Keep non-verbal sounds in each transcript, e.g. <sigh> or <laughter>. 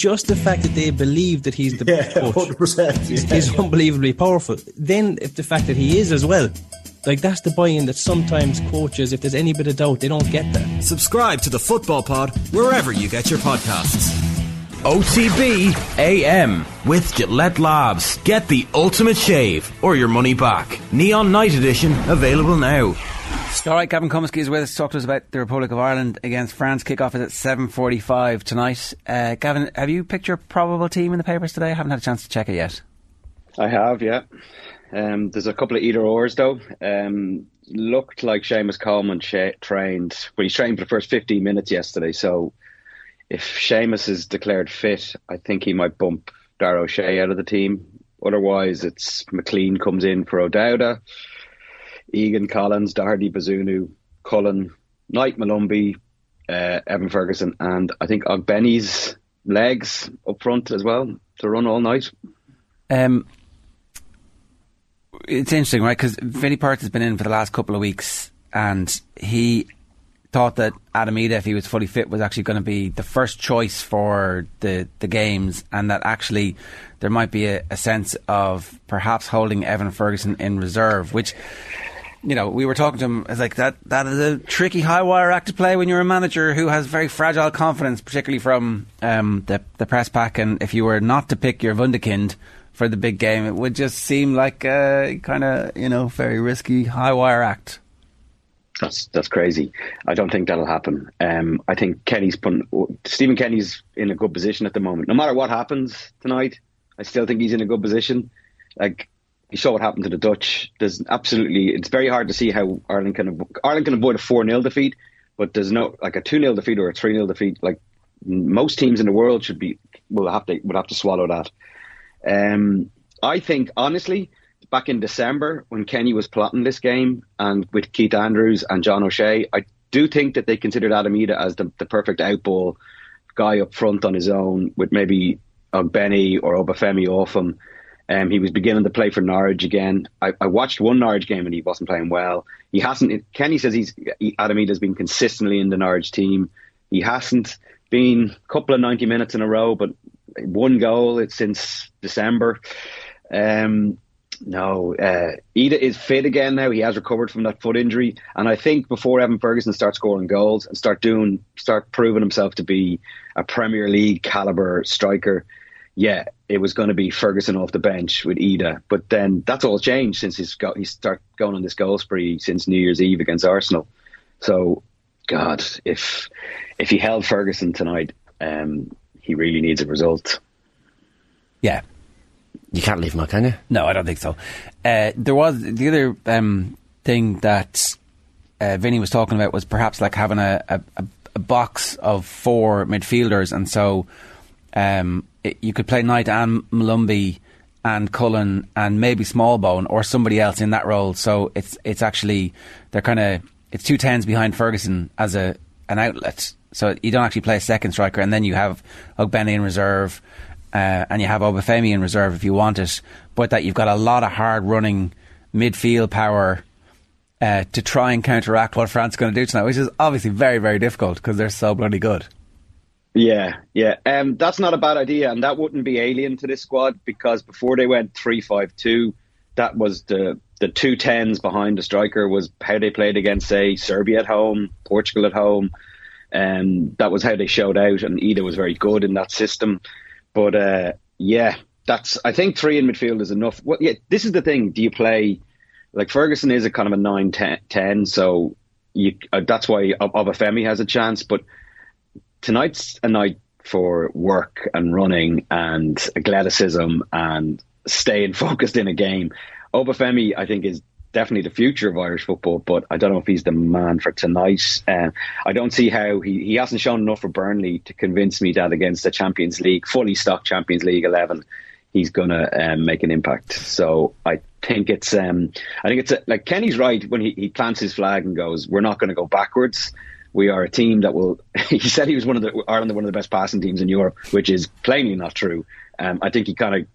just the fact that they believe that he's the Yeah, coach 100%. is, yeah. is unbelievably powerful. Then, if the fact that he is as well, like that's the buy-in that sometimes coaches, if there's any bit of doubt, they don't get that. Subscribe to the Football Pod wherever you get your podcasts. OTB AM with Gillette Labs. Get the ultimate shave or your money back. Neon Night Edition available now. All right, Gavin Cummiskey is with us. to Talk to us about the Republic of Ireland against France. Kickoff is at seven forty-five tonight. Uh, Gavin, have you picked your probable team in the papers today? I haven't had a chance to check it yet. I have, yeah. Um, there's a couple of either ors though. Um, looked like Seamus Coleman sh- trained, well, he trained for the first 15 minutes yesterday. So if Seamus is declared fit, I think he might bump Dara O'Shea out of the team. Otherwise, it's McClean comes in for O'Dowda, Egan Collins, Doherty Bazunu, Cullen, Knight Molumby, uh, Evan Ferguson, and I think Ogbene's legs up front as well to run all night. Um, it's interesting, right? Because Vinny Perth has been in for the last couple of weeks, and he thought that Adam Idah, if he was fully fit, was actually going to be the first choice for the the games, and that actually there might be a, a sense of perhaps holding Evan Ferguson in reserve, which. You know, we were talking to him. It's like that. That is a tricky high wire act to play when you're a manager who has very fragile confidence, particularly from um, the the press pack. And if you were not to pick your Wunderkind for the big game, it would just seem like a kind of you know very risky high wire act. That's that's crazy. I don't think that'll happen. Um, I think Kenny's putting Stephen Kenny's in a good position at the moment. No matter what happens tonight, I still think he's in a good position. Like you saw what happened to the Dutch. There's absolutely it's very hard to see how Ireland can Ireland can avoid a four 0 defeat, but there's no like a two 0 defeat or a three 0 defeat. Like most teams in the world should be will have to would have to swallow that. Um, I think honestly, back in December when Kenny was plotting this game and with Keith Andrews and John O'Shea, I do think that they considered Adam Idah as the, the perfect outball guy up front on his own with maybe Benny or Obafemi off him. Um, he was beginning to play for Norwich again. I, I watched one Norwich game and he wasn't playing well. He hasn't. Kenny says he's he, Adam Idah's been consistently in the Norwich team. He hasn't been a couple of ninety minutes in a row, but one goal since December. Um, no, uh, Idah is fit again now. He has recovered from that foot injury, and I think before Evan Ferguson starts scoring goals and start doing, start proving himself to be a Premier League caliber striker, yeah, it was going to be Ferguson off the bench with Idah. But then that's all changed since he's got he start going on this goal spree since New Year's Eve against Arsenal. So, God, if if he held Ferguson tonight, um, he really needs a result. Yeah, You can't leave him out, can you? No, I don't think so. Uh, there was the other um, thing that uh, Vinny was talking about was perhaps like having a, a, a- a box of four midfielders, and so um, it, you could play Knight and Molumby and Cullen and maybe Smallbone or somebody else in that role. So it's it's actually they're kind of it's two tens behind Ferguson as a an outlet. So you don't actually play a second striker, and then you have Ogbene in reserve, uh, and you have Obafemi in reserve if you want it. But that you've got a lot of hard running midfield power uh, to try and counteract what France is going to do tonight, which is obviously very very difficult because they're so bloody good. Yeah, yeah. Um, that's not a bad idea, and that wouldn't be alien to this squad because before they went three five two, that was the the two tens behind the striker was how they played against say Serbia at home, Portugal at home, and that was how they showed out. And Idah was very good in that system, but uh, yeah, that's I think three in midfield is enough. Well, yeah, this is the thing. Do you play like Ferguson is a kind of a 9 10, 10 so you uh, that's why Ob- Obafemi has a chance, but tonight's a night for work and running and athleticism and staying <laughs> focused in a game. Obafemi, I think, is definitely the future of Irish football, but I don't know if he's the man for tonight. Um, I don't see how he, he hasn't shown enough for Burnley to convince me that against the Champions League, fully stocked Champions League 11, he's going to um, make an impact. So I think it's, um, I think it's a, like Kenny's right when he, he plants his flag and goes, we're not going to go backwards. We are a team that will. <laughs> He said he was one of the Ireland, one of the best passing teams in Europe, which is plainly not true. Um, I think he kind of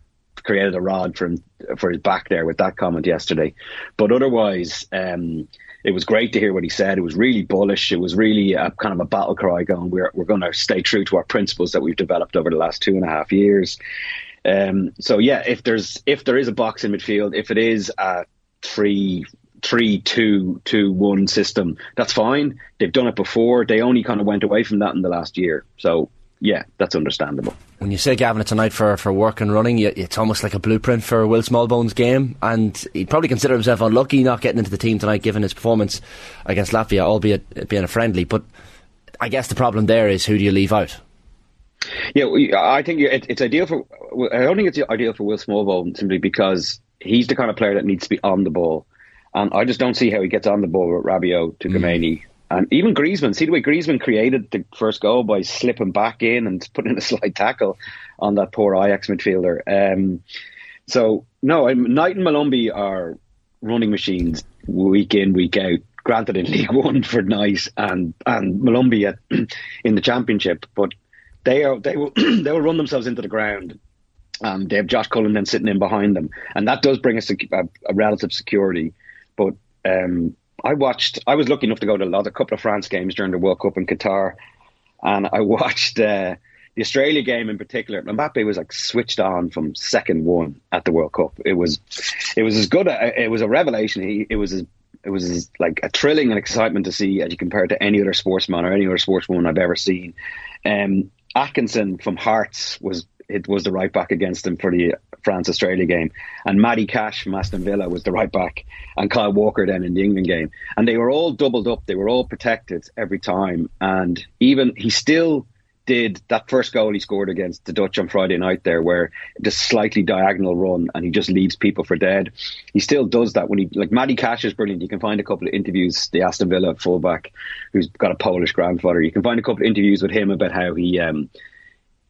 created a rod for him, for his back there with that comment yesterday. But otherwise, um, it was great to hear what he said. It was really bullish. It was really a, kind of a battle cry going, we're, we're going to stay true to our principles that we've developed over the last two and a half years. Um, so yeah, if there's if there is a box in midfield, if it is a three three two two one system, that's fine. They've done it before. They only kind of went away from that in the last year. So yeah, that's understandable. When you say Gavin, it's a night for, for work and running, it's almost like a blueprint for Will Smallbone's game. And he'd probably consider himself unlucky not getting into the team tonight, given his performance against Latvia, albeit being a friendly. But I guess the problem there is who do you leave out? Yeah, I think it's ideal for. I don't think it's ideal for Will Smallbone simply because he's the kind of player that needs to be on the ball, and I just don't see how he gets on the ball with Rabiot to mm. And even Griezmann, see the way Griezmann created the first goal by slipping back in and <laughs> putting in a slight tackle on that poor Ajax midfielder. Um, so, no, Knight and Molumby are running machines week in, week out. Granted, in <laughs> League One for Knight and and Molumby at, <clears throat> in the Championship, but they are they will <clears throat> they will run themselves into the ground. Um, they have Josh Cullen then sitting in behind them, and that does bring us a, a, a relative security. But um, I watched. I was lucky enough to go to a lot, a couple of France games during the World Cup in Qatar, and I <laughs> watched uh, the Australia game in particular. Mbappe was like switched on from second one at the World Cup. It was, it was as good. A, it was a revelation. He, it was as it was as, like a thrilling and excitement to see as you compare it to any other sportsman or any other sportswoman I've ever seen. Um, Atkinson from Hearts was it was the right back against him for the France Australia game, and Matty Cash from Aston Villa was the right back, and Kyle Walker then in the England game, and they were all doubled up. They were all protected every time, and even he still did that first goal he scored against the Dutch on Friday night there, where just slightly diagonal run and he just leaves people for dead. He still does that when he like Matty Cash is brilliant. You can find a couple of interviews, the Aston Villa fullback who's got a Polish grandfather. You can find a couple of interviews with him about how he um,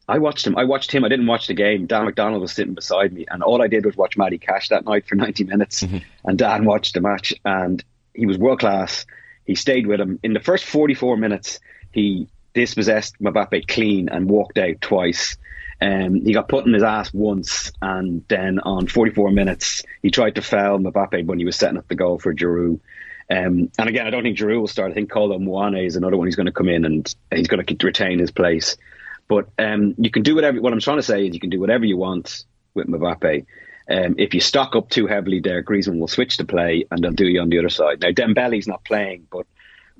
I watched him. I watched him. I didn't watch the game. Dan McDonnell was sitting beside me, and all I did was watch Matty Cash that night for <laughs> 90 minutes. Mm-hmm. And Dan watched the match, and he was world class. He stayed with him in the first 44 minutes. He dispossessed Mbappe clean and walked out twice. Um, he got put in his ass once, and then on 44 minutes, he tried to foul Mbappe when he was setting up the goal for Giroud. Um, and again, I don't think Giroud will start. I think Kolo Muani is another one. He's going to come in and he's going to retain his place. But um, you can do whatever. What I'm trying to say is you can do whatever you want with Mbappe. Um, if you stock up too heavily there, Griezmann will switch to play and they'll do you on the other side. Now Dembele's not playing, but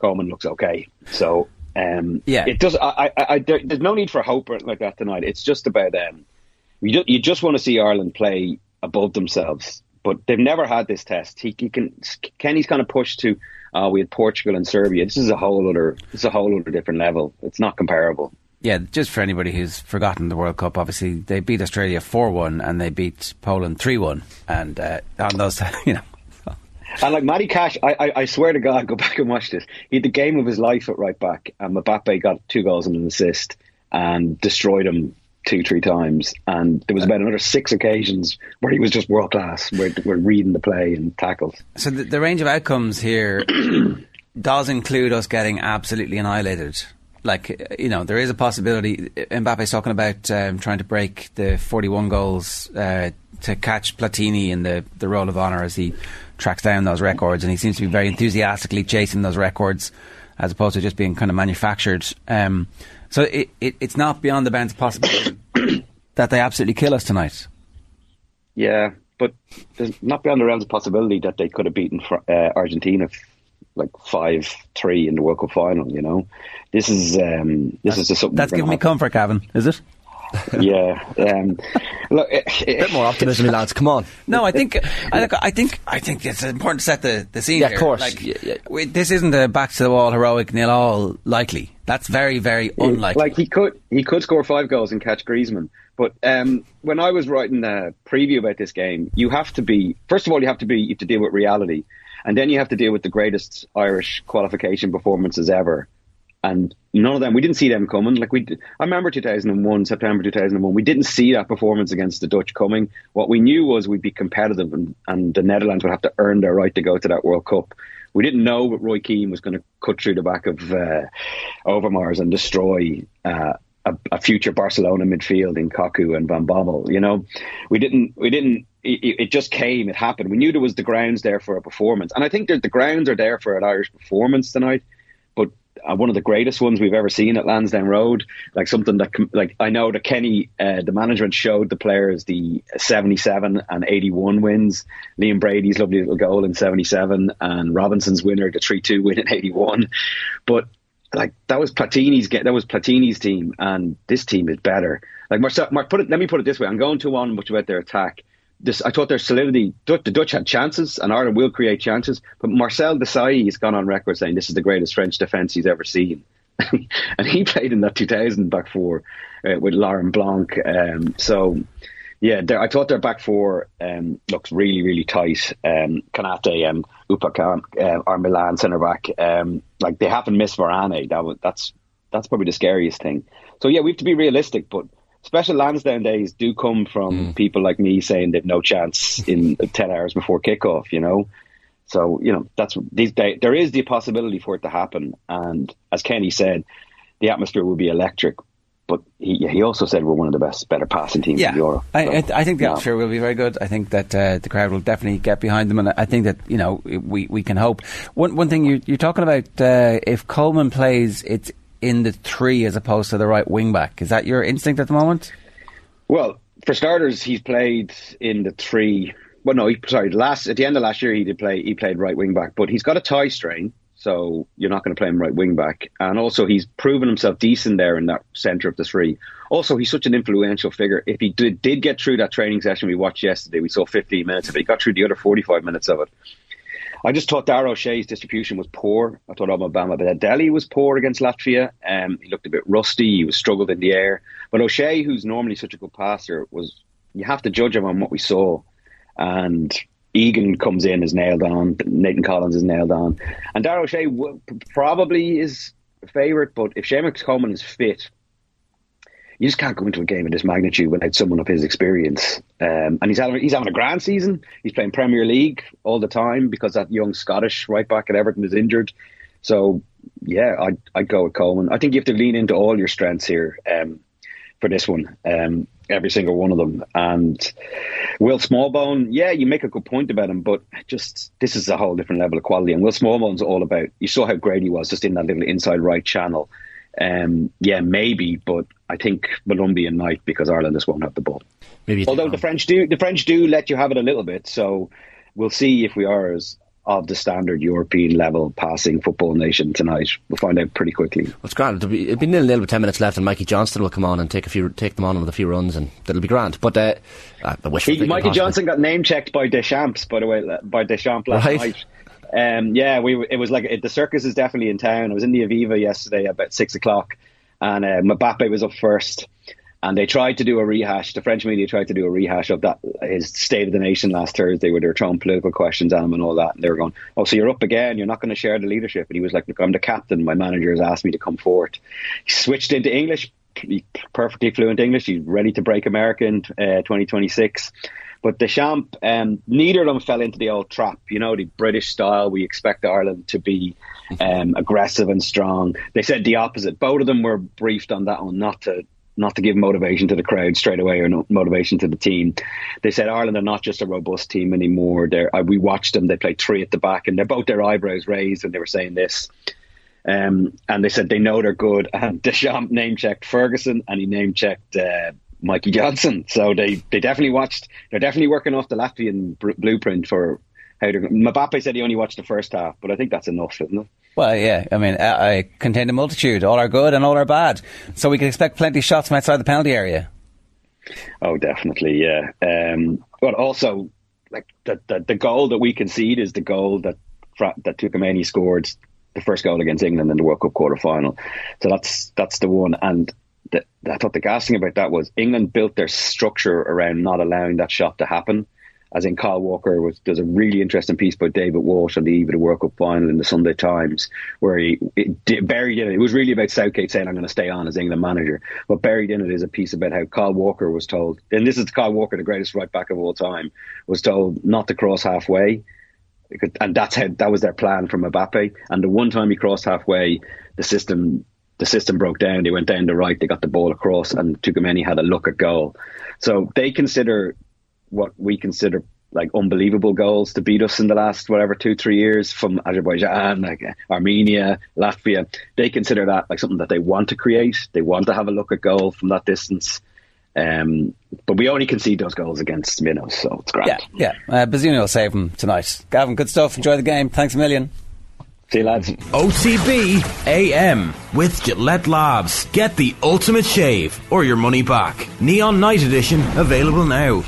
Coleman looks okay. So um, yeah, it does. I, I, I, there, there's no need for hope like that tonight. It's just about um, you. Just, you just want to see Ireland play above themselves, but they've never had this test. He, he can. Kenny's kind of pushed to. Uh, we had Portugal and Serbia. This is a whole other. It's a whole other different level. It's not comparable yeah, just for anybody who's forgotten the World Cup, obviously they beat Australia four one and they beat Poland three one, and uh, on those, <laughs> you know. And like Matty Cash, I, I, I, swear to God, <laughs> go back and watch this. He had the game of his life at right back, and Mbappe got two goals and an assist and destroyed him two, three times. And there was about another six occasions where he was just world class, where we're reading the play and tackles. So the, the range of outcomes here <clears throat> does include us getting absolutely annihilated like you know, there is a possibility. Mbappe's talking about um, trying to break the 41 goals uh, to catch Platini in the the Roll of Honour as he tracks down those records, and he seems to be very enthusiastically chasing those records as opposed to just being kind of manufactured. Um, so it, it, it's not beyond the bounds of possibility <coughs> that they absolutely kill us tonight. Yeah, but there's not beyond the realms of possibility that they could have beaten uh, Argentina like five three in the World Cup final. You know, this is um, this that's, is just something that's giving me comfort, Gavin. Is it? <laughs> yeah. Um, look, a bit more optimism, lads. Come on. No, I think, I, look, I think, I think it's important to set the, the scene. Yeah, here. of course. Like, yeah, yeah. We, this isn't a back to the wall heroic nil all likely. That's very, very unlikely. Like he could, he could score five goals and catch Griezmann. But um, when I was writing the preview about this game, you have to be first of all, you have to be you have to deal with reality. And then you have to deal with the greatest Irish qualification performances ever. And none of them, we didn't see them coming. Like we, I remember 2001, September 2001. We didn't see that performance against the Dutch coming. What we knew was we'd be competitive, and, and the Netherlands would have to earn their right to go to that World Cup. We didn't know that Roy Keane was going to cut through the back of uh, Overmars and destroy uh, a, future Barcelona midfield in Cocu and Van Bommel. You know, we didn't we didn't it, it, just came, it happened. We knew there was the grounds there for a performance, and I think the grounds are there for an Irish performance tonight. But uh, one of the greatest ones we've ever seen at Lansdowne Road, like something that, like I know that Kenny, uh, the management showed the players the seventy-seven and eighty-one wins. Liam Brady's lovely little goal in seventy-seven, and Robinson's winner, the three-two win in eighty-one. But like that was Platini's get that was Platini's team, and this team is better. Like Marcel, Mark, put it. Let me put it this way: I'm going to on much about their attack this, I thought their solidity, the Dutch had chances and Ireland will create chances, but Marcel Desailly has gone on record saying this is the greatest French defence he's ever seen. <laughs> and he played in that 2000 back four uh, with Laurent Blanc. Um, so, yeah, I thought their back four um, looks really, really tight. Um, Konate, um, Upamecano, uh, our Milan centre back, um, like they haven't missed Varane. That that's that's probably the scariest thing. So yeah, we have to be realistic, but special Lansdowne days do come from mm. people like me saying they've no chance in <laughs> 10 hours before kickoff, you know? So, you know, that's these days, there is the possibility for it to happen. And as Kenny said, the atmosphere will be electric. But he, he also said we're one of the best, better passing teams yeah, in Europe. So, I, I, think the atmosphere will be very good. I think that uh, the crowd will definitely get behind them, and I think that you know we, we can hope. One one thing you, you're talking about uh, if Coleman plays, it's in the three as opposed to the right wing back. Is that your instinct at the moment? Well, for starters, he's played in the three. Well, no, he, sorry. Last at the end of last year, he did play. He played right wing back, but he's got a tie strain, so you're not going to play him right wing back. And also, he's proven himself decent there in that centre of the three. Also, he's such an influential figure. If he did, did get through that training session we watched yesterday, we saw 15 minutes of it. He got through the other 45 minutes of it. I just thought Dara O'Shea's distribution was poor. I thought Alabama Delhi was poor against Latvia. Um, he looked a bit rusty. He was struggled in the air. But O'Shea, who's normally such a good passer, was you have to judge him on what we saw. And Egan comes in is nailed on. Nathan Collins is nailed on. And Dara O'Shea w- probably is favourite, but if Seamus Coleman is fit, you just can't go into a game of this magnitude without someone of his experience. Um, and he's having, he's having a grand season. He's playing Premier League all the time because that young Scottish right back at Everton is injured. So, yeah, I'd, I'd go with Coleman. I think you have to lean into all your strengths here um, for this one, um, every single one of them. And Will Smallbone, yeah, you make a good point about him, but just this is a whole different level of quality. And Will Smallbone's all about, you saw how great he was just in that little inside right channel. Um, yeah, maybe, but I think Molumby and Knight because Ireland just won't have the ball. Maybe although the French do, the French do let you have it a little bit. So we'll see if we are as of the standard European level passing football nation tonight. We'll find out pretty quickly. It's grand. It'll be, it'll be nil nil with ten minutes left, and Mikey Johnston will come on and take a few, take them on with a few runs, and that'll be grand. But uh, I wish he, Mikey Johnston got name checked by Deschamps, by the way, by Deschamps last right. night. Um, yeah, we it was like it, the circus is definitely in town. I was in the Aviva yesterday about six o'clock, and uh, Mbappe was up first, and they tried to do a rehash. The French media tried to do a rehash of that his State of the Nation last Thursday, where they were throwing political questions at him and all that. And they were going, "Oh, so you're up again? You're not going to share the leadership?" And he was like, "Look, I'm the captain. My manager has asked me to come forward." He switched into English, perfectly fluent English. He's ready to break America in uh, 2026. But Deschamps, um, neither of them fell into the old trap. You know, the British style. We expect Ireland to be um, aggressive and strong. They said the opposite. Both of them were briefed on that one, not to not to give motivation to the crowd straight away or motivation to the team. They said Ireland are not just a robust team anymore. They're, uh, we watched them; they played three at the back, and they're both their eyebrows raised when they were saying this. Um, and they said they know they're good. <laughs> And Deschamps name checked Ferguson, and he name checked uh, Mikey Johnston. So they, they definitely watched. They're definitely working off the Latvian br- blueprint for how they're. Mbappe said he only watched the first half, but I think that's enough, isn't it? Well, yeah. I mean, I, I contain a multitude. All are good and all are bad. So we can expect plenty of shots from outside the penalty area. Oh, definitely, yeah. Um, but also, like the, the the goal that we concede is the goal that that Tchouaméni scored the first goal against England in the World Cup quarter final. So that's that's the one. And the, I thought the gas thing about that was England built their structure around not allowing that shot to happen. As in, Kyle Walker was there's a really interesting piece by David Walsh on the eve of the World Cup final in the Sunday Times where he it, buried in it. It was really about Southgate saying, "I'm going to stay on as England manager," but buried in it is a piece about how Kyle Walker was told, and this is Kyle Walker, the greatest right back of all time, was told not to cross halfway and that's how that was their plan from Mbappe. And the one time he crossed halfway, the system the system broke down. They went down the right, they got the ball across, and Tchouaméni had a look at goal. So they consider what we consider like unbelievable goals to beat us in the last whatever two three years from Azerbaijan, like Armenia, Latvia. They consider that like something that they want to create. They want to have a look at goal from that distance. Um, but we only concede those goals against Minos, so it's great. Yeah, yeah. Uh, will save them tonight. Gavin, good stuff. Enjoy the game. Thanks a million. See you, lads. OTB AM with Gillette Labs. Get the ultimate shave or your money back. Neon Night Edition available now.